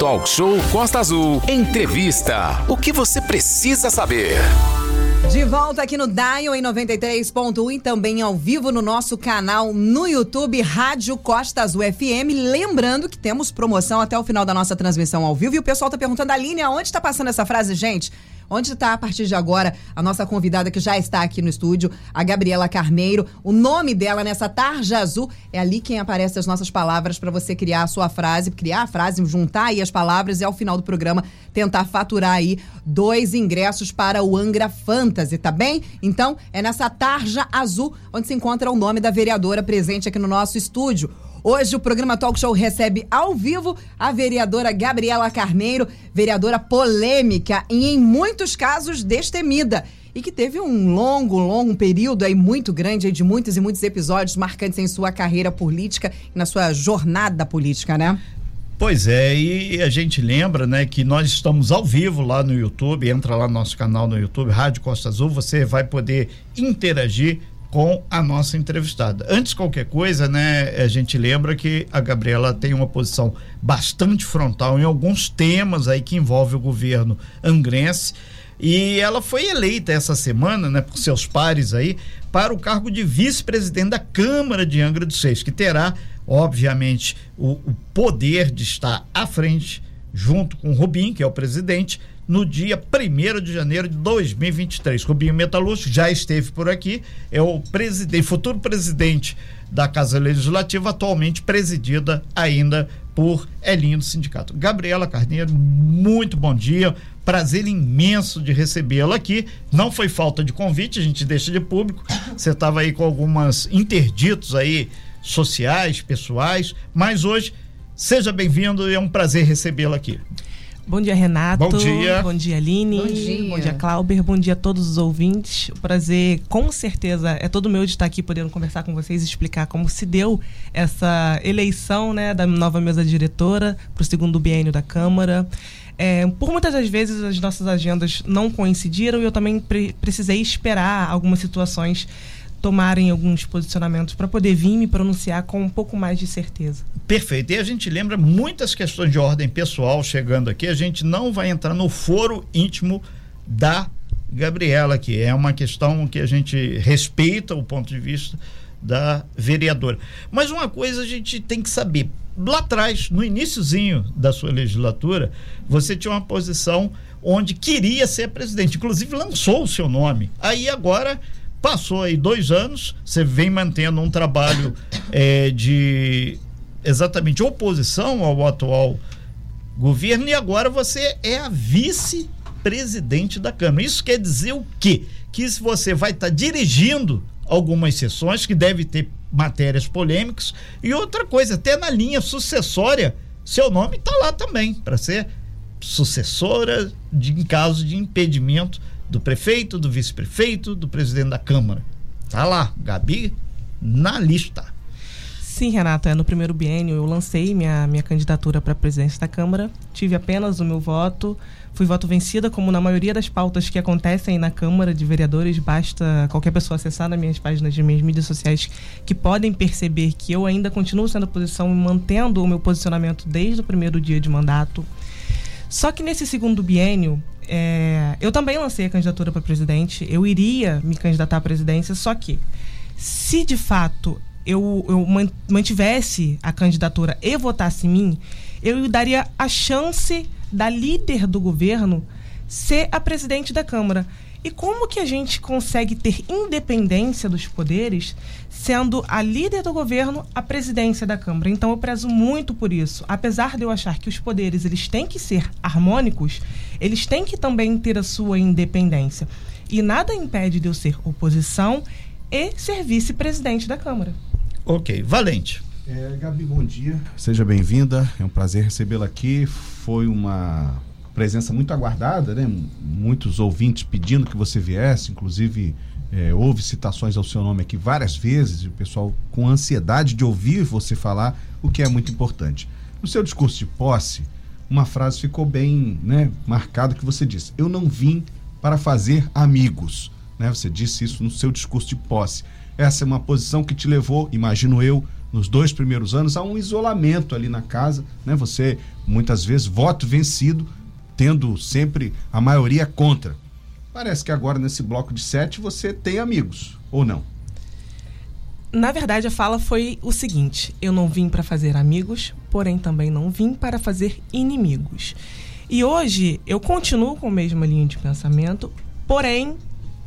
Talk Show Costa Azul. Entrevista. O que você precisa saber? De volta aqui no Dial em 93.1 e também ao vivo no nosso canal no YouTube Rádio Costa Azul FM. Lembrando que temos promoção até o final da nossa transmissão ao vivo. E o pessoal tá perguntando, Aline, aonde está passando essa frase, gente? Onde está, a partir de agora, a nossa convidada que já está aqui no estúdio, a Gabriela Carneiro. O nome dela nessa tarja azul é ali quem aparece as nossas palavras para você criar a sua frase, criar a frase, juntar aí as palavras e ao final do programa tentar faturar aí dois ingressos para o Angra Fantasy, tá bem? Então, é nessa tarja azul onde se encontra o nome da vereadora presente aqui no nosso estúdio. Hoje o programa Talk Show recebe ao vivo a vereadora Gabriela Carneiro, vereadora polêmica e em muitos casos destemida. E que teve um longo, longo período aí muito grande aí de muitos e muitos episódios marcantes em sua carreira política e na sua jornada política, né? Pois é, e a gente lembra, né, que nós estamos ao vivo lá no YouTube, entra lá no nosso canal no YouTube, Rádio Costa Azul, você vai poder interagir com a nossa entrevistada. Antes de qualquer coisa, né, a gente lembra que a Gabriela tem uma posição bastante frontal em alguns temas aí que envolve o governo angrense. E ela foi eleita essa semana, né, por seus pares aí, para o cargo de vice-presidente da Câmara de Angra dos Reis, que terá, obviamente, o, o poder de estar à frente, junto com o Rubim, que é o presidente, no dia 1 de janeiro de 2023. Rubinho Metalúrgico já esteve por aqui, é o presidente, futuro presidente da Casa Legislativa, atualmente presidida ainda por Elinho do Sindicato. Gabriela Carneiro, muito bom dia. Prazer imenso de recebê-la aqui. Não foi falta de convite, a gente deixa de público. Você estava aí com algumas interditos aí sociais, pessoais, mas hoje seja bem-vindo e é um prazer recebê-la aqui. Bom dia, Renato. Bom dia. Bom dia, Aline. Bom dia. Bom dia, Clauber. Bom dia a todos os ouvintes. O prazer, com certeza, é todo meu de estar aqui podendo conversar com vocês e explicar como se deu essa eleição né, da nova mesa diretora para o segundo biênio da Câmara. É, por muitas das vezes as nossas agendas não coincidiram e eu também pre precisei esperar algumas situações tomarem alguns posicionamentos para poder vir me pronunciar com um pouco mais de certeza. Perfeito. E a gente lembra muitas questões de ordem pessoal chegando aqui. A gente não vai entrar no foro íntimo da Gabriela, que é uma questão que a gente respeita o ponto de vista da vereadora. Mas uma coisa a gente tem que saber. Lá atrás, no iníciozinho da sua legislatura, você tinha uma posição onde queria ser presidente, inclusive lançou o seu nome. Aí agora passou aí dois anos, você vem mantendo um trabalho é, de exatamente oposição ao atual governo e agora você é a vice-presidente da Câmara. Isso quer dizer o quê? Que se você vai estar tá dirigindo algumas sessões que deve ter matérias polêmicas e outra coisa, até na linha sucessória, seu nome está lá também para ser sucessora de em caso de impedimento do prefeito, do vice-prefeito, do presidente da Câmara. Tá lá, Gabi na lista. Sim, Renata, é, no primeiro biênio eu lancei minha, minha candidatura para a presidência da Câmara, tive apenas o meu voto, fui voto vencida, como na maioria das pautas que acontecem na Câmara de Vereadores, basta qualquer pessoa acessar nas minhas páginas de minhas mídias sociais que podem perceber que eu ainda continuo sendo oposição e mantendo o meu posicionamento desde o primeiro dia de mandato. Só que nesse segundo biênio, é, eu também lancei a candidatura para presidente, eu iria me candidatar à presidência, só que se de fato eu, eu mantivesse a candidatura e votasse em mim, eu daria a chance da líder do governo ser a presidente da Câmara. E como que a gente consegue ter independência dos poderes sendo a líder do governo a presidência da Câmara? Então eu prezo muito por isso. Apesar de eu achar que os poderes eles têm que ser harmônicos, eles têm que também ter a sua independência. E nada impede de eu ser oposição e ser vice-presidente da Câmara. Ok, Valente. É, Gabi, bom dia. Seja bem-vinda. É um prazer recebê-la aqui. Foi uma presença muito aguardada, né? Muitos ouvintes pedindo que você viesse, inclusive é, houve citações ao seu nome aqui várias vezes, e o pessoal com ansiedade de ouvir você falar, o que é muito importante. No seu discurso de posse, uma frase ficou bem né, marcada que você disse: Eu não vim para fazer amigos. Né? Você disse isso no seu discurso de posse. Essa é uma posição que te levou, imagino eu, nos dois primeiros anos, há um isolamento ali na casa, né? Você, muitas vezes, voto vencido, tendo sempre a maioria contra. Parece que agora, nesse bloco de sete, você tem amigos, ou não? Na verdade, a fala foi o seguinte: eu não vim para fazer amigos, porém também não vim para fazer inimigos. E hoje eu continuo com a mesma linha de pensamento, porém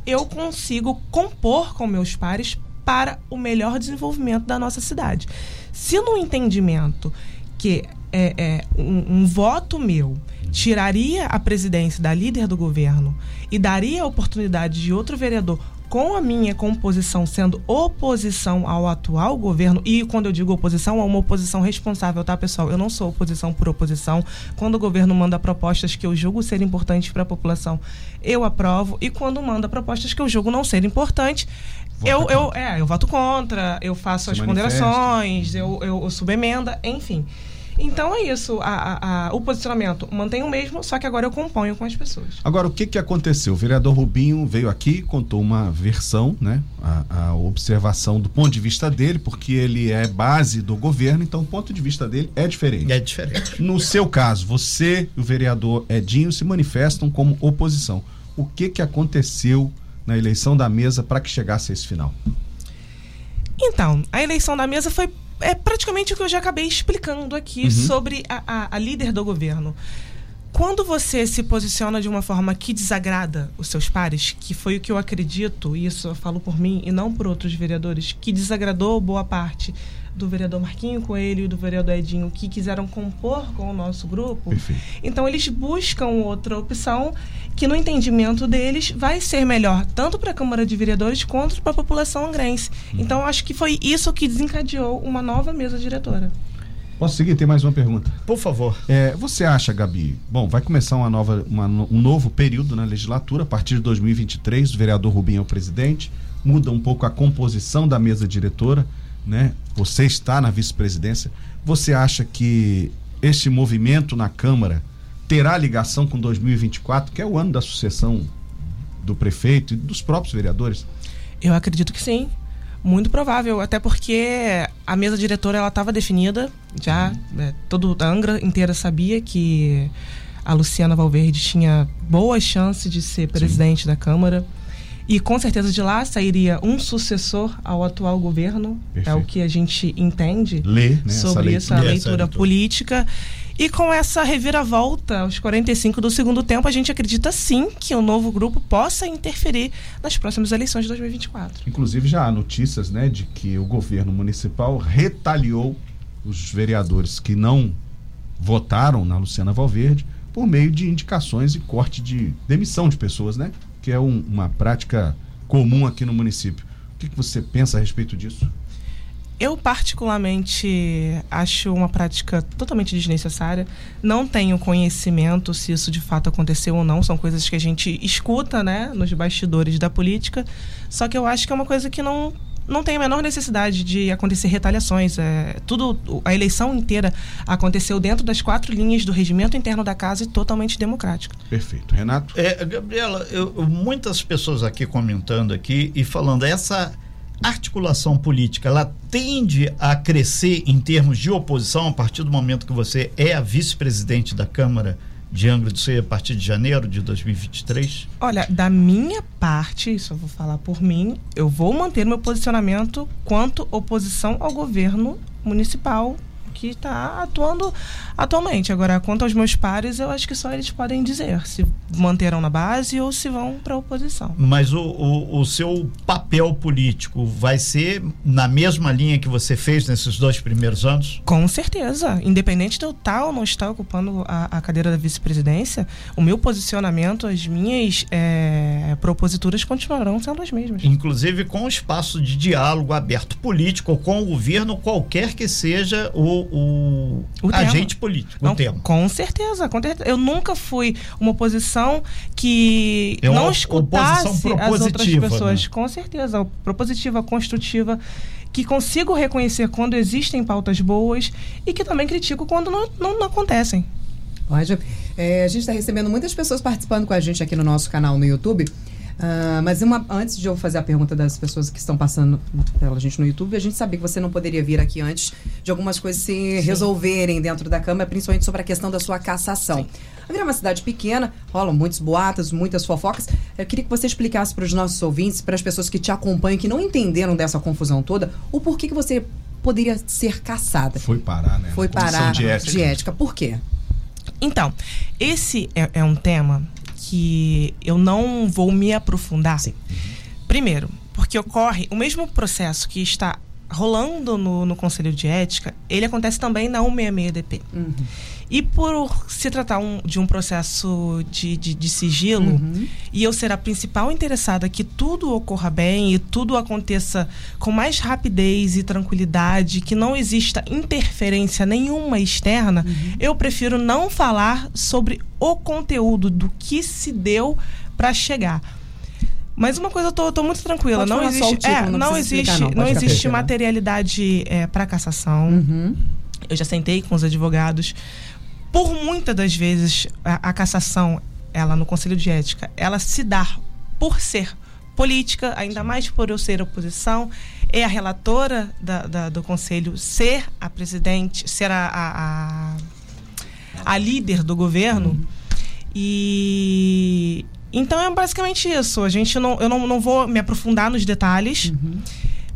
eu consigo compor com meus pares para o melhor desenvolvimento da nossa cidade. Se no entendimento que é, é um, um voto meu tiraria a presidência da líder do governo e daria a oportunidade de outro vereador com a minha composição sendo oposição ao atual governo, e quando eu digo oposição, é uma oposição responsável, tá, pessoal? Eu não sou oposição por oposição. Quando o governo manda propostas que eu julgo ser importantes para a população, eu aprovo, e quando manda propostas que eu julgo não ser importantes, eu, eu, é, eu voto contra, eu faço Se as manifesta. ponderações, eu, eu, eu subemenda, enfim. Então é isso. A, a, a, o posicionamento mantém o mesmo, só que agora eu componho com as pessoas. Agora, o que, que aconteceu? O vereador Rubinho veio aqui, contou uma versão, né? A, a observação do ponto de vista dele, porque ele é base do governo, então o ponto de vista dele é diferente. É diferente. No seu caso, você e o vereador Edinho se manifestam como oposição. O que, que aconteceu na eleição da mesa para que chegasse a esse final? Então, a eleição da mesa foi é praticamente o que eu já acabei explicando aqui uhum. sobre a, a, a líder do governo. Quando você se posiciona de uma forma que desagrada os seus pares, que foi o que eu acredito, e isso eu falo por mim e não por outros vereadores, que desagradou boa parte do vereador Marquinho Coelho e do vereador Edinho que quiseram compor com o nosso grupo. Perfeito. Então eles buscam outra opção que no entendimento deles vai ser melhor tanto para a Câmara de Vereadores quanto para a população angrense. Hum. Então acho que foi isso que desencadeou uma nova mesa diretora. Posso seguir? Tem mais uma pergunta. Por favor. É, você acha, Gabi? Bom, vai começar uma nova, uma, um novo período na legislatura. A partir de 2023, o vereador Rubinho é o presidente. Muda um pouco a composição da mesa diretora né? Você está na vice-presidência. Você acha que este movimento na Câmara terá ligação com 2024, que é o ano da sucessão do prefeito e dos próprios vereadores? Eu acredito que sim. Muito provável, até porque a mesa diretora ela estava definida, já uhum. é, todo a Angra inteira sabia que a Luciana Valverde tinha boas chances de ser presidente sim. da Câmara. E com certeza de lá sairia um sucessor ao atual governo, Perfeito. é o que a gente entende Lê, né, sobre essa leitura, essa leitura política. E com essa reviravolta aos 45 do segundo tempo, a gente acredita sim que o novo grupo possa interferir nas próximas eleições de 2024. Inclusive já há notícias né, de que o governo municipal retaliou os vereadores que não votaram na Luciana Valverde por meio de indicações e corte de demissão de pessoas, né? Que é um, uma prática comum aqui no município. O que, que você pensa a respeito disso? Eu, particularmente, acho uma prática totalmente desnecessária. Não tenho conhecimento se isso de fato aconteceu ou não. São coisas que a gente escuta, né, nos bastidores da política. Só que eu acho que é uma coisa que não não tem a menor necessidade de acontecer retaliações. É, tudo, a eleição inteira aconteceu dentro das quatro linhas do regimento interno da casa e totalmente democrático. Perfeito. Renato? É, Gabriela, eu, muitas pessoas aqui comentando aqui e falando, essa articulação política, ela tende a crescer em termos de oposição a partir do momento que você é a vice-presidente da Câmara de Angra do Seio a partir de janeiro de 2023? Olha, da minha parte, isso eu vou falar por mim, eu vou manter meu posicionamento quanto oposição ao governo municipal que está atuando atualmente. Agora, quanto aos meus pares, eu acho que só eles podem dizer se manterão na base ou se vão para a oposição. Mas o, o, o, seu papel político vai ser na mesma linha que você fez nesses dois primeiros anos? Com certeza. Independente de eu estar ou não estar ocupando a, a cadeira da vice-presidência, o meu posicionamento, as minhas é, proposituras continuarão sendo as mesmas. Inclusive com espaço de diálogo aberto político com o governo, qualquer que seja o, o, o agente político, não, o tema. Com certeza, com certeza. Eu nunca fui uma oposição que é não escutasse as outras pessoas. Né? Com certeza, propositiva, construtiva, que consigo reconhecer quando existem pautas boas e que também critico quando não, não, não acontecem. Pode. É, a gente está recebendo muitas pessoas participando com a gente aqui no nosso canal no YouTube. Uh, mas uma, antes de eu fazer a pergunta das pessoas que estão passando pela gente no YouTube, a gente sabia que você não poderia vir aqui antes de algumas coisas se Sim. resolverem dentro da Câmara, principalmente sobre a questão da sua cassação. Sim. A Vila é uma cidade pequena, rolam muitos boatos, muitas fofocas. Eu queria que você explicasse para os nossos ouvintes, para as pessoas que te acompanham, que não entenderam dessa confusão toda, o porquê que você poderia ser caçada. Foi parar, né? Foi parar de ética. de ética. Por quê? Então, esse é, é um tema que eu não vou me aprofundar. Sim. Primeiro, porque ocorre o mesmo processo que está rolando no, no Conselho de Ética, ele acontece também na 166DP. Uhum. E por se tratar um, de um processo de, de, de sigilo, uhum. e eu ser a principal interessada que tudo ocorra bem e tudo aconteça com mais rapidez e tranquilidade, que não exista interferência nenhuma externa, uhum. eu prefiro não falar sobre o conteúdo do que se deu para chegar. Mas uma coisa eu tô, tô muito tranquila, não existe, é, não, não existe, não, não existe materialidade é, para cassação. Uhum. Eu já sentei com os advogados por muitas das vezes, a, a cassação, ela no Conselho de Ética, ela se dá por ser política, ainda mais por eu ser oposição, é a relatora da, da, do conselho ser a presidente, ser a, a, a, a líder do governo. Uhum. E então é basicamente isso. A gente não, eu não, não vou me aprofundar nos detalhes. Uhum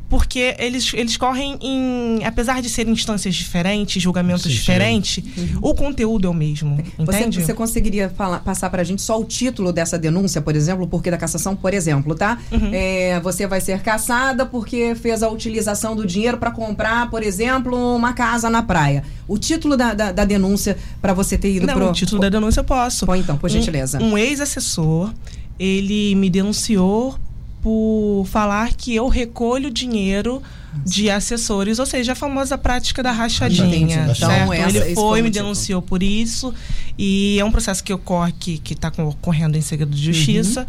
porque eles, eles correm em. Apesar de serem instâncias diferentes, julgamentos Sim, diferentes, uhum. o conteúdo é o mesmo. Entende? Você, você conseguiria falar, passar para a gente só o título dessa denúncia, por exemplo, o porquê da cassação, por exemplo, tá? Uhum. É, você vai ser caçada porque fez a utilização do dinheiro para comprar, por exemplo, uma casa na praia. O título da, da, da denúncia para você ter ido para pro. O título da denúncia eu posso. Põe então, por gentileza. Um, um ex-assessor, ele me denunciou por falar que eu recolho dinheiro de assessores, ou seja, a famosa prática da rachadinha. Então, certo? Essa, Ele foi, me denunciou por isso, e é um processo que ocorre, que está ocorrendo em segredo de justiça. Uhum.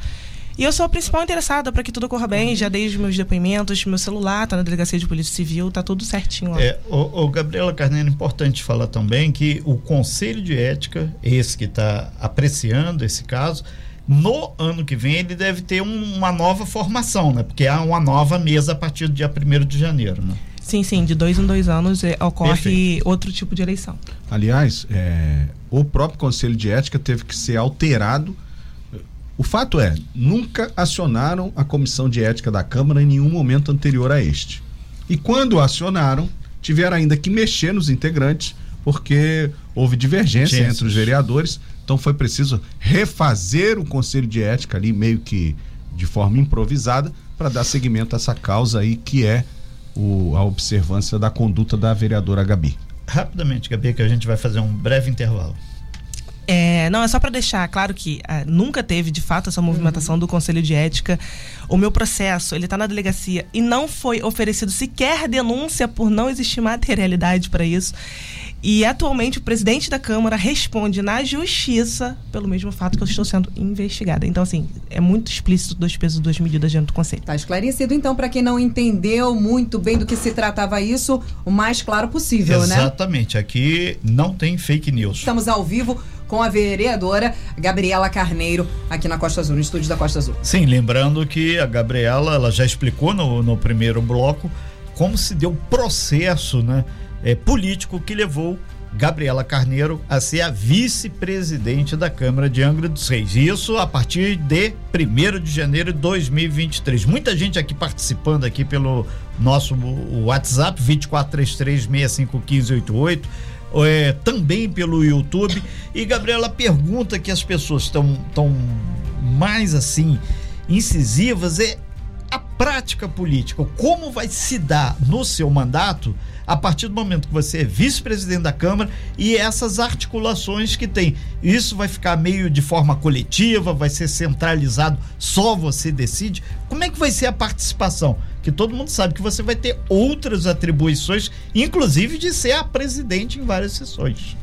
E eu sou a principal interessada para que tudo corra bem, já dei os meus depoimentos, meu celular está na delegacia de polícia civil, tá tudo certinho lá. É, o, o Gabriela Carneiro, é importante falar também que o Conselho de Ética, esse que está apreciando esse caso, no ano que vem ele deve ter um, uma nova formação, né? Porque há uma nova mesa a partir do dia 1 de janeiro, né? Sim, sim, de dois em dois anos é, ocorre Perfeito. outro tipo de eleição. Aliás, é, o próprio Conselho de Ética teve que ser alterado. O fato é, nunca acionaram a Comissão de Ética da Câmara em nenhum momento anterior a este. E quando acionaram, tiveram ainda que mexer nos integrantes, porque houve divergência Jesus. entre os vereadores então foi preciso refazer o conselho de ética ali, meio que de forma improvisada, para dar seguimento a essa causa aí que é o, a observância da conduta da vereadora Gabi. Rapidamente, Gabi, que a gente vai fazer um breve intervalo. É, não, é só para deixar claro que é, nunca teve de fato essa movimentação uhum. do Conselho de Ética. O meu processo, ele tá na delegacia e não foi oferecido sequer denúncia por não existir materialidade para isso. E atualmente o presidente da Câmara responde na justiça pelo mesmo fato que eu estou sendo investigada. Então, assim, é muito explícito dois pesos, duas medidas dentro do Conselho. Tá esclarecido, então, para quem não entendeu muito bem do que se tratava isso, o mais claro possível, Exatamente. né? Exatamente. Aqui não tem fake news. Estamos ao vivo com a vereadora Gabriela Carneiro aqui na Costa Azul, no estúdio da Costa Azul. Sim, lembrando que a Gabriela, ela já explicou no, no primeiro bloco como se deu o processo, né? é, político que levou Gabriela Carneiro a ser a vice-presidente da Câmara de Angra dos Reis. Isso a partir de 1 de janeiro de 2023. Muita gente aqui participando aqui pelo nosso WhatsApp 2433651588. É, também pelo YouTube. E Gabriela pergunta que as pessoas estão tão mais assim incisivas é a prática política. Como vai se dar no seu mandato a partir do momento que você é vice-presidente da Câmara e essas articulações que tem. Isso vai ficar meio de forma coletiva, vai ser centralizado, só você decide. Como é que vai ser a participação? Que todo mundo sabe que você vai ter outras atribuições, inclusive de ser a presidente em várias sessões.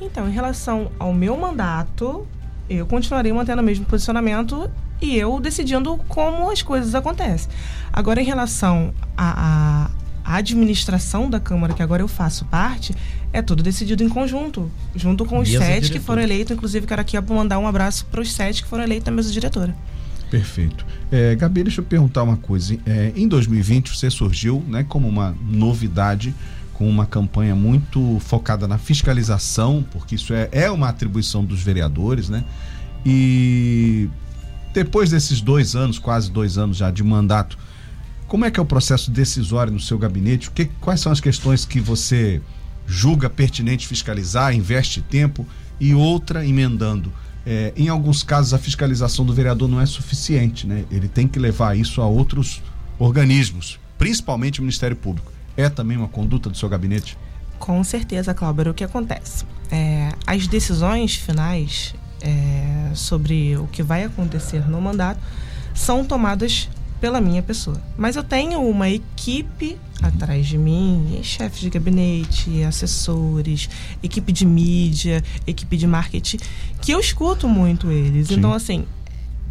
Então, em relação ao meu mandato, eu continuarei mantendo o mesmo posicionamento e eu decidindo como as coisas acontecem. Agora, em relação a administração da Câmara, que agora eu faço parte, é tudo decidido em conjunto, junto com os mesa sete diretora. que foram eleitos. Inclusive, quero aqui mandar um abraço para os sete que foram eleitos na mesa diretora. Perfeito. É, Gabi, deixa eu perguntar uma coisa. É, em 2020 você surgiu né, como uma novidade com uma campanha muito focada na fiscalização, porque isso é, é uma atribuição dos vereadores, né? E depois desses dois anos, quase dois anos já de mandato, como é que é o processo decisório no seu gabinete? O que, quais são as questões que você julga pertinente fiscalizar, investe tempo e outra emendando? É, em alguns casos, a fiscalização do vereador não é suficiente, né? Ele tem que levar isso a outros organismos, principalmente o Ministério Público. É também uma conduta do seu gabinete? Com certeza, Cláudio. O que acontece? É, as decisões finais é, sobre o que vai acontecer no mandato são tomadas pela minha pessoa. Mas eu tenho uma equipe atrás de mim, chefes de gabinete, assessores, equipe de mídia, equipe de marketing, que eu escuto muito eles. Sim. Então, assim,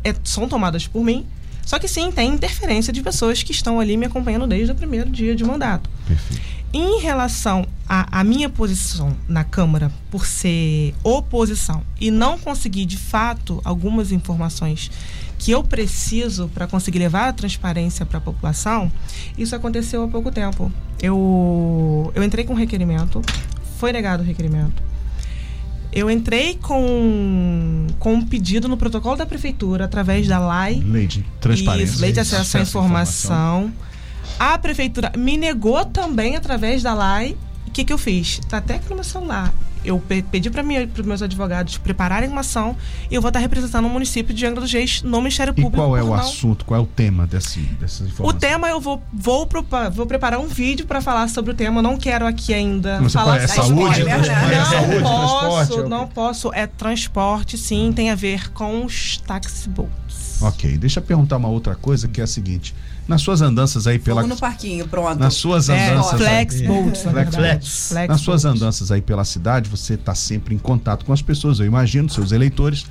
é, são tomadas por mim. Só que sim, tem interferência de pessoas que estão ali me acompanhando desde o primeiro dia de mandato. Perfeito. Em relação à minha posição na Câmara, por ser oposição e não conseguir de fato algumas informações que eu preciso para conseguir levar a transparência para a população, isso aconteceu há pouco tempo. Eu, eu entrei com um requerimento, foi negado o requerimento. Eu entrei com, com um pedido no protocolo da prefeitura através da LAI. Lei de transparência. Isso, lei de acesso, acesso à informação. informação. A prefeitura me negou também através da LAI. O que, que eu fiz? Está até aqui no meu celular eu pedi para os meus advogados prepararem uma ação e eu vou estar representando o município de Angra dos Reis no Ministério Público. E qual é o assunto, qual é o tema desse, dessas informações? O tema eu vou, vou, vou preparar um vídeo para falar sobre o tema. não quero aqui ainda falar é saúde, né? Não posso, não posso. É transporte, sim, tem a ver com os taxiboats. Ok, deixa eu perguntar uma outra coisa que é a seguinte. Nas suas andanças aí pela. Fogo no parquinho, pronto. Nas suas é, andanças. Flex, boats, flex, flex. flex. Nas suas andanças aí pela cidade, você está sempre em contato com as pessoas, eu imagino, seus eleitores.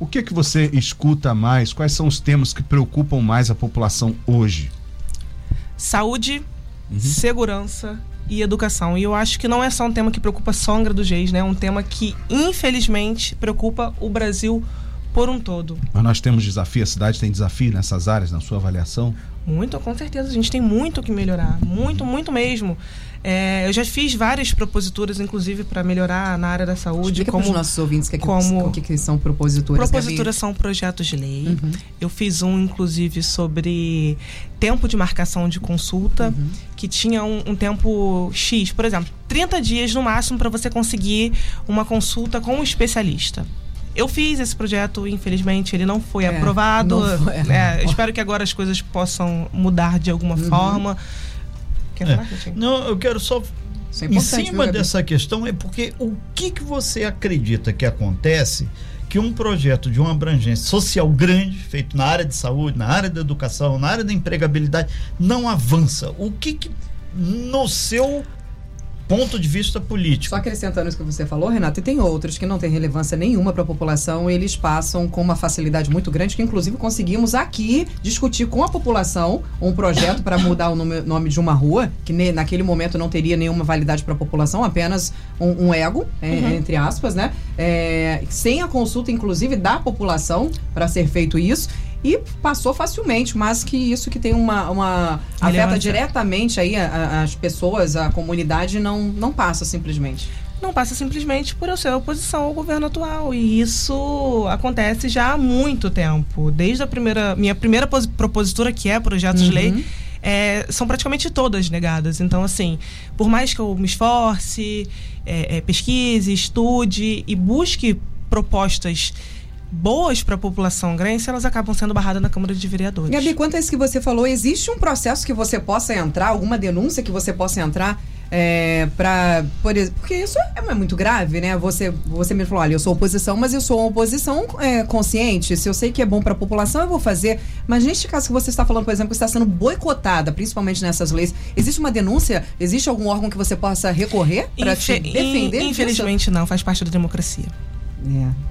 O que que você escuta mais? Quais são os temas que preocupam mais a população hoje? Saúde, uhum. segurança e educação. E eu acho que não é só um tema que preocupa só Angra dos Reis, né? É um tema que, infelizmente, preocupa o Brasil por um todo. Mas nós temos desafio, a cidade tem desafio nessas áreas, na sua avaliação? Muito, com certeza. A gente tem muito que melhorar. Muito, muito mesmo. É, eu já fiz várias proposituras, inclusive, para melhorar na área da saúde. Explica como os nossos ouvintes que, é que, como, o que, que são proposituras. Proposituras são projetos de lei. Uhum. Eu fiz um, inclusive, sobre tempo de marcação de consulta, uhum. que tinha um, um, tempo X. Por exemplo, 30 dias no máximo para você conseguir uma consulta com um especialista. Eu fiz esse projeto, infelizmente, ele não foi é, aprovado. Não foi. É, espero que agora as coisas possam mudar de alguma uhum. forma. Quer falar, é. Não, eu quero só. É em cima viu, dessa questão, é porque o que, que você acredita que acontece que um projeto de uma abrangência social grande, feito na área de saúde, na área da educação, na área da empregabilidade, não avança? O que, que no seu ponto de vista político. Só acrescentando isso que você falou, Renato, e tem outros que não têm relevância nenhuma para a população, eles passam com uma facilidade muito grande, que inclusive conseguimos aqui discutir com a população um projeto para mudar o nome, nome, de uma rua, que ne, naquele momento não teria nenhuma validade para a população, apenas um, um ego, é, uhum. entre aspas, né? É, sem a consulta, inclusive, da população para ser feito isso e passou facilmente, mas que isso que tem uma, uma afeta diretamente aí as pessoas, a comunidade não não passa simplesmente. Não passa simplesmente por eu ser oposição ao governo atual e isso acontece já há muito tempo, desde a primeira minha primeira propositura que é projeto uhum. de lei é, são praticamente todas negadas. Então, assim, por mais que eu me esforce, é, é, pesquise, estude e busque propostas boas para a população grense, elas acabam sendo barradas na Câmara de Vereadores. Gabi, quanto a isso que você falou, existe um processo que você possa entrar, alguma denúncia que você possa entrar é, para por porque isso é, é, muito grave, né? Você você me falou, olha, eu sou oposição, mas eu sou uma oposição é, consciente. Se eu sei que é bom para a população, eu vou fazer. Mas neste caso que você está falando, por exemplo, que está sendo boicotada, principalmente nessas leis, existe uma denúncia? Existe algum órgão que você possa recorrer para te defender? Infelizmente disso? não, faz parte da democracia. É.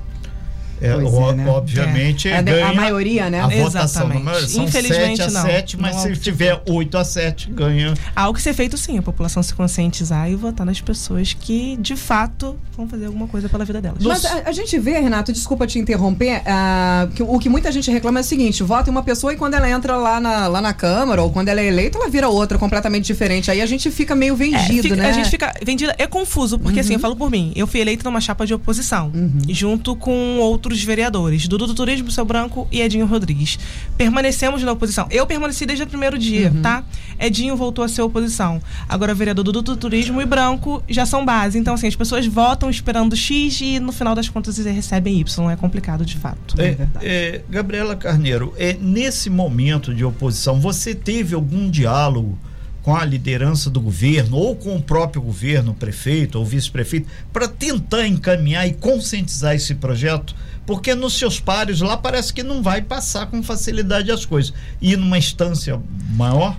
É, o- é, né? obviamente É. A- a ganha maioria, né? A votação Exatamente. na maioria. São Infelizmente, 7 a não. 7, mas Não se tiver 8 a 7, ganha. Há algo que ser feito sim, a população se conscientizar e votar nas pessoas que, de fato, vão fazer alguma coisa pela vida delas. Mas a, a gente vê, Renato, desculpa te interromper, ah, que o que muita gente reclama é o seguinte: vota em uma pessoa e quando ela entra lá na, lá na Câmara ou quando ela é eleita, ela vira outra completamente diferente. Aí a gente fica meio É, vendido, fica- né? Uhum. A gente fica vendida. É confuso, porque assim, eu falo por mim. Eu fui eleita numa chapa de oposição, junto com outros vereadores, Dudu do Turismo, Seu Branco e Edinho Rodrigues. Permanecemos na oposição. Eu permaneci desde o primeiro dia, Uhum. tá? Edinho voltou a ser oposição. Agora, vereador Dudu do Turismo e Branco já são base. Então, assim, as pessoas votam esperando X e no final das contas eles recebem Y. É complicado de fato. É, verdade. é, Gabriela Carneiro, é, nesse momento de oposição, você teve algum diálogo com a liderança do governo ou com o próprio governo, prefeito ou vice-prefeito, para tentar encaminhar e conscientizar esse projeto? Porque nos seus pares lá parece que não vai passar com facilidade as coisas. E numa instância maior,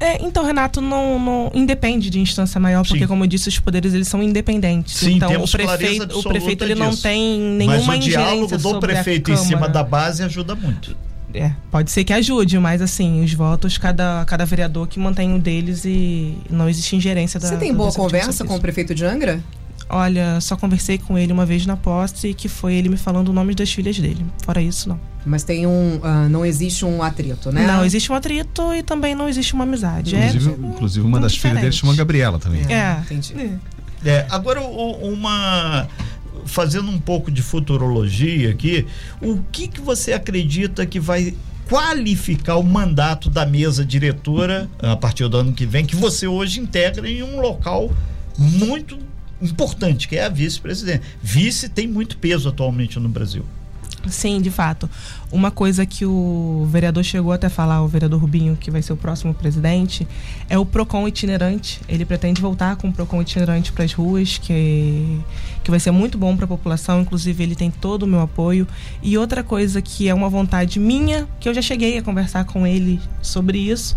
É, então, Renato, não, não independe de instância maior, porque, Sim. como eu disse, os poderes eles são independentes. Sim, então, o temos clareza prefeito, o prefeito ele não tem mas nenhuma o diálogo do prefeito em cima da base ajuda muito. É, pode ser que ajude, mas assim, os votos, cada, cada vereador que mantém o deles e não existe ingerência da Você tem boa conversa com o prefeito de Angra? Olha, só conversei com ele uma vez na posse, que foi ele me falando o nome das filhas dele. Fora isso, não. Mas tem um. ah, não existe um atrito, né? Não, existe um atrito e também não existe uma amizade. Inclusive, é, inclusive uma das filhas dele diferente. chama Gabriela também. É. Entendi. É. É, agora uma fazendo um pouco de futurologia aqui, o que que você acredita que vai qualificar o mandato da mesa diretora a partir do ano que vem, que você hoje integra em um local muito importante, que é a vice-presidente. Vice tem muito peso atualmente no Brasil. Sim, de fato. Uma coisa que o vereador chegou até falar, o vereador Rubinho, que vai ser o próximo presidente, é o PROCON itinerante. Ele pretende voltar com o PROCON itinerante para as ruas, que, que vai ser muito bom para a população. Inclusive, ele tem todo o meu apoio. E outra coisa que é uma vontade minha, que eu já cheguei a conversar com ele sobre isso,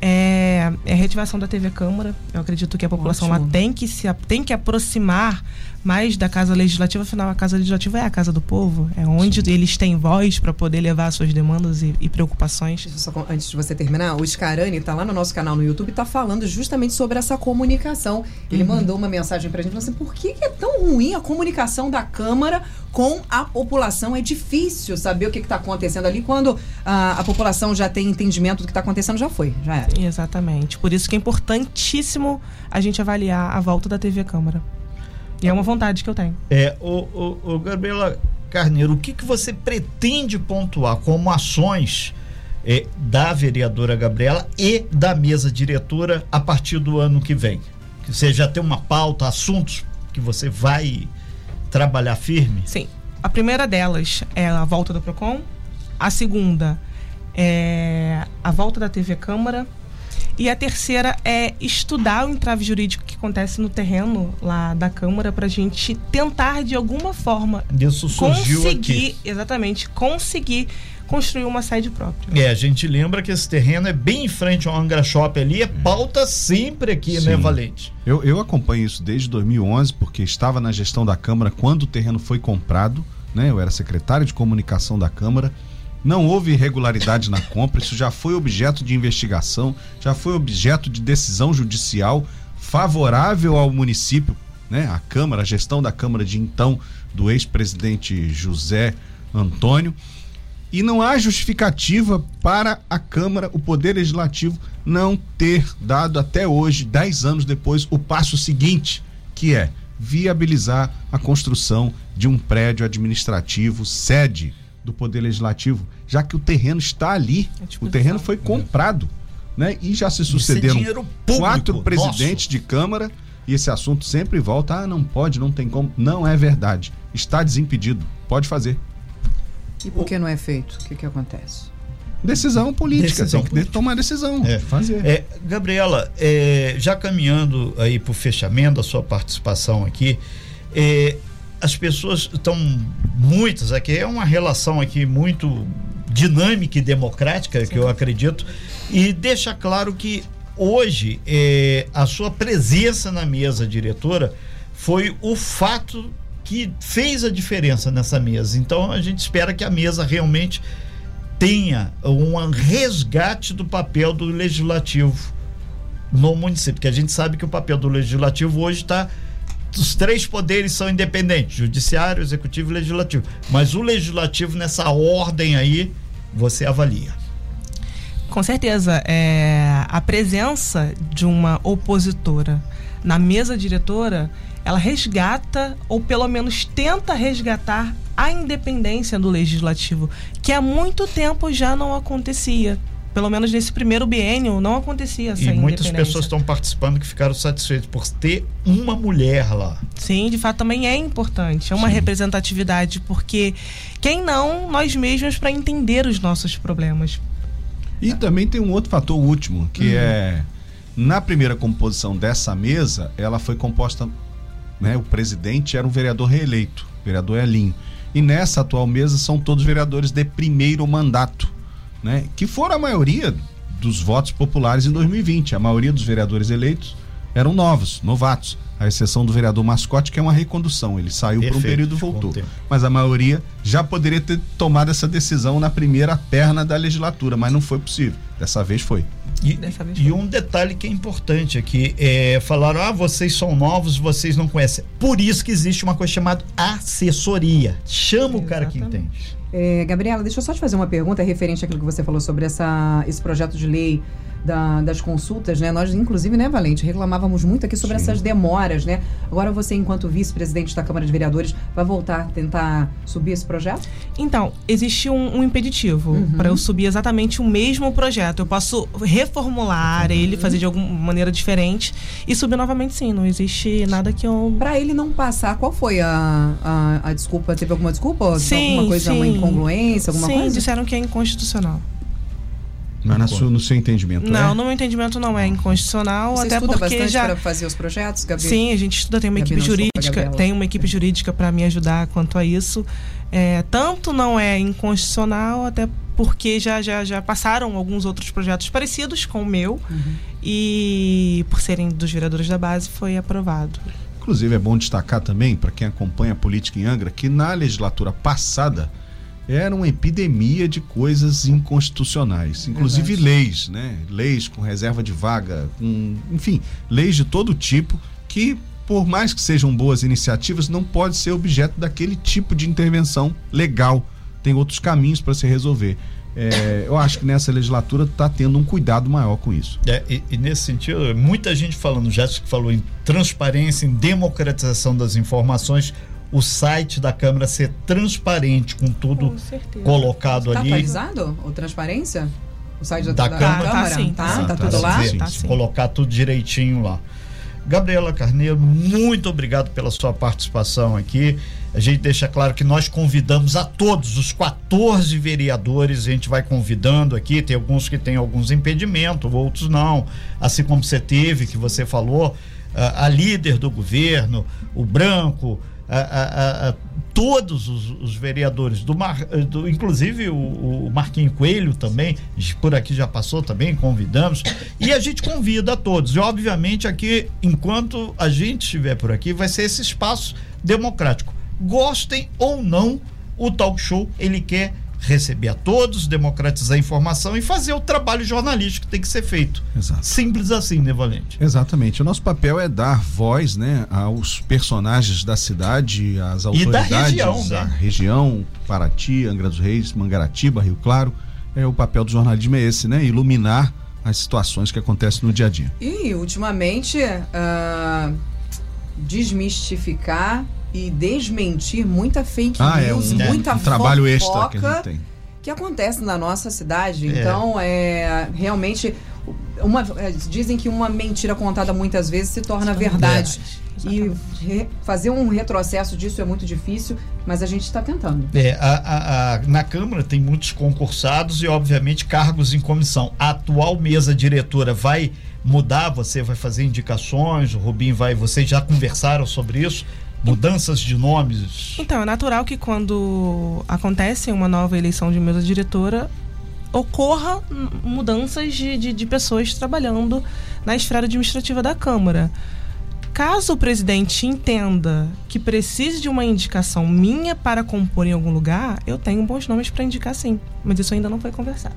é, é a reativação da TV Câmara. Eu acredito que a população Ótimo. lá tem que se tem que aproximar mais da Casa Legislativa, afinal a Casa Legislativa é a casa do povo, é onde eles têm voz para poder levar suas demandas e, e preocupações. Só antes de você terminar, o Scarani tá lá no nosso canal no YouTube, tá falando justamente sobre essa comunicação. Ele Uhum. mandou uma mensagem pra gente falando assim: por que, é tão ruim a comunicação da Câmara com a população? É difícil saber o que, que tá acontecendo ali quando ah, a população já tem entendimento do que tá acontecendo, já foi, já era. Exatamente. Por isso que é importantíssimo a gente avaliar a volta da TV Câmara. E é uma vontade que eu tenho. É, o, o, o Gabriela Carneiro, o que, que você pretende pontuar como ações é, da vereadora Gabriela e da mesa diretora a partir do ano que vem? Que você já tem uma pauta, assuntos que você vai trabalhar firme? Sim. A primeira delas é a volta do PROCON. A segunda é a volta da TV Câmara. E a terceira é estudar o entrave jurídico que acontece no terreno lá da Câmara para a gente tentar, de alguma forma, Isso surgiu conseguir, aqui. exatamente, conseguir construir uma sede própria. É, a gente lembra que esse terreno é bem em frente ao Angra Shop ali, é pauta sempre aqui, né, Sim. Valente? Eu, eu acompanho isso desde 2011, porque estava na gestão da Câmara quando o terreno foi comprado, né? Eu era secretário de comunicação da Câmara. Não houve irregularidade na compra, isso já foi objeto de investigação, já foi objeto de decisão judicial favorável ao município, né? A Câmara, a gestão da Câmara de então, do ex-presidente José Antônio. E não há justificativa para a Câmara, o Poder Legislativo, não ter dado até hoje, dez anos depois, o passo seguinte, que é viabilizar a construção de um prédio administrativo, sede do Poder Legislativo, já que o terreno está ali, À o disposição. terreno foi comprado, né? E já se sucederam público, quatro presidentes de Câmara e esse assunto sempre volta, ah, não pode, não tem como. Não é verdade. Está desimpedido. Pode fazer. E por que não é feito? O que, que acontece? Decisão política, Decisão tem que política. tomar decisão. É. Fazer. É, Gabriela, é, já caminhando aí para o fechamento da sua participação aqui, é, as pessoas estão muitas aqui é uma relação aqui muito dinâmica e democrática que eu acredito e deixa claro que hoje é, a sua presença na mesa diretora foi o fato que fez a diferença nessa mesa. Então a gente espera que a mesa realmente tenha um resgate do papel do legislativo no município, porque a gente sabe que o papel do legislativo hoje está os três poderes são independentes, judiciário, executivo e legislativo. Mas o legislativo nessa ordem aí você avalia. Com certeza, é, a presença de uma opositora na mesa diretora, ela resgata ou pelo menos tenta resgatar a independência do legislativo, que há muito tempo já não acontecia pelo menos nesse primeiro biênio, não acontecia essa E muitas pessoas estão participando que ficaram satisfeitas por ter uma mulher lá. Sim, de fato também é importante. É uma Sim. representatividade, porque quem não, nós mesmos, para entender os nossos problemas. E também tem um outro fator último, que uhum. é na primeira composição dessa mesa, ela foi composta, né, o presidente era um vereador reeleito, vereador Elinho. E nessa atual mesa são todos vereadores de primeiro mandato né, que foram a maioria dos votos populares em 2020. A maioria dos vereadores eleitos eram novos, novatos, à exceção do vereador Mascote, que é uma recondução. Ele saiu Perfeito, por um período e voltou. Mas a maioria já poderia ter tomado essa decisão na primeira perna da legislatura, mas não foi possível. Dessa vez foi. E, e, um detalhe que é importante aqui é falaram: ah, vocês são novos, vocês não conhecem. Por isso que existe uma coisa chamada assessoria. Chama Exatamente. o cara que entende. É, Gabriela, deixa eu só te fazer uma pergunta referente àquilo que você falou sobre essa, esse projeto de lei da, das consultas, né? Nós, inclusive, né, Valente, reclamávamos muito aqui sobre Sim. essas demoras, né? Agora você, enquanto vice-presidente da Câmara de Vereadores, vai voltar a tentar subir esse projeto? Então, existe um, um impeditivo uhum. para eu subir exatamente o mesmo projeto. Eu posso reformular uhum. ele, fazer de alguma maneira diferente e subir novamente sim. Não existe nada que eu. Para ele não passar, qual foi a, a, a desculpa? Teve alguma desculpa? Sim, alguma coisa, sim. uma incongruência, alguma sim, coisa? Sim, disseram que é inconstitucional. Mas sua, no seu entendimento Não, é? no meu entendimento não é inconstitucional, Você até estuda porque bastante já para fazer os projetos, Gabi? Sim, a gente estuda, tem uma Gabi equipe jurídica, tem uma equipe jurídica para me ajudar quanto a isso. É, tanto não é inconstitucional, até porque já, já, já passaram alguns outros projetos parecidos com o meu uhum. e por serem dos vereadores da base foi aprovado. Inclusive é bom destacar também para quem acompanha a política em Angra que na legislatura passada era uma epidemia de coisas inconstitucionais, inclusive Verdade. leis, né? Leis com reserva de vaga, com, enfim, leis de todo tipo que por mais que sejam boas iniciativas, não pode ser objeto daquele tipo de intervenção legal. Tem outros caminhos para se resolver. É, eu acho que nessa legislatura está tendo um cuidado maior com isso. É, e, e, nesse sentido, muita gente falando, Jéssica falou em transparência, em democratização das informações o site da Câmara ser transparente, com tudo com colocado tá ali. Está atualizado o transparência? O site da, da, da Câmara? Tá, tá, sim, tá, tá, tá, tudo lá? Sim, tá, Colocar tudo direitinho lá. Gabriela Carneiro, muito obrigado pela sua participação aqui. A gente deixa claro que nós convidamos a todos os 14 vereadores, a gente vai convidando aqui, tem alguns que têm alguns impedimentos, outros não. Assim como você teve, que você falou, a, a líder do governo, o Branco, a, a, todos os, os, vereadores, do, Mar, do inclusive o, o, Marquinho Coelho também, por aqui já passou também, convidamos. E a gente convida a todos. E obviamente aqui, enquanto a gente estiver por aqui, vai ser esse espaço democrático. Gostem ou não, o talk show ele quer receber a todos, democratizar a informação e fazer o trabalho jornalístico que tem que ser feito. Exato. Simples assim, né, Valente? Exatamente. O nosso papel é dar voz, né, aos personagens da cidade, às autoridades, da região, né? a região, Paraty, Angra dos Reis, Mangaratiba, Rio Claro. É o papel do jornalismo é esse, né? Iluminar as situações que acontecem no dia a dia. E ultimamente uh, desmistificar e desmentir muita fake ah, news, é um, muita é, um trabalho extra que a gente tem. Que acontece na nossa cidade. É. Então, é realmente uma, é, dizem que uma mentira contada muitas vezes se torna verdade. E re, fazer um retrocesso disso é muito difícil, mas a gente está tentando. É, a, a, a, na Câmara tem muitos concursados e, obviamente, cargos em comissão. A atual mesa diretora vai mudar, você vai fazer indicações, o Rubim vai, vocês já conversaram sobre isso? Mudanças de nomes? Então, é natural que quando acontece uma nova eleição de mesa diretora, ocorra mudanças de, de, de pessoas trabalhando na esfera administrativa da Câmara. Caso o presidente entenda que precise de uma indicação minha para compor em algum lugar, eu tenho bons nomes para indicar sim. Mas isso ainda não foi conversado.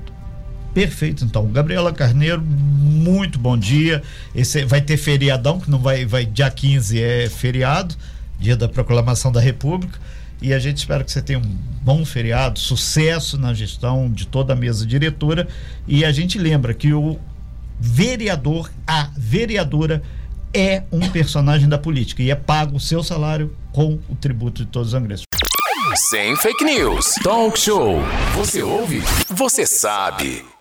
Perfeito, então. Gabriela Carneiro, muito bom dia. Esse vai ter feriadão, que não vai, vai dia 15 é feriado, dia da proclamação da República. E a gente espera que você tenha um bom feriado, sucesso na gestão de toda a mesa diretora. E a gente lembra que o vereador, a vereadora, é um personagem da política e é pago o seu salário com o tributo de todos os angressos. Sem fake news. Talk show. Você ouve? Você sabe.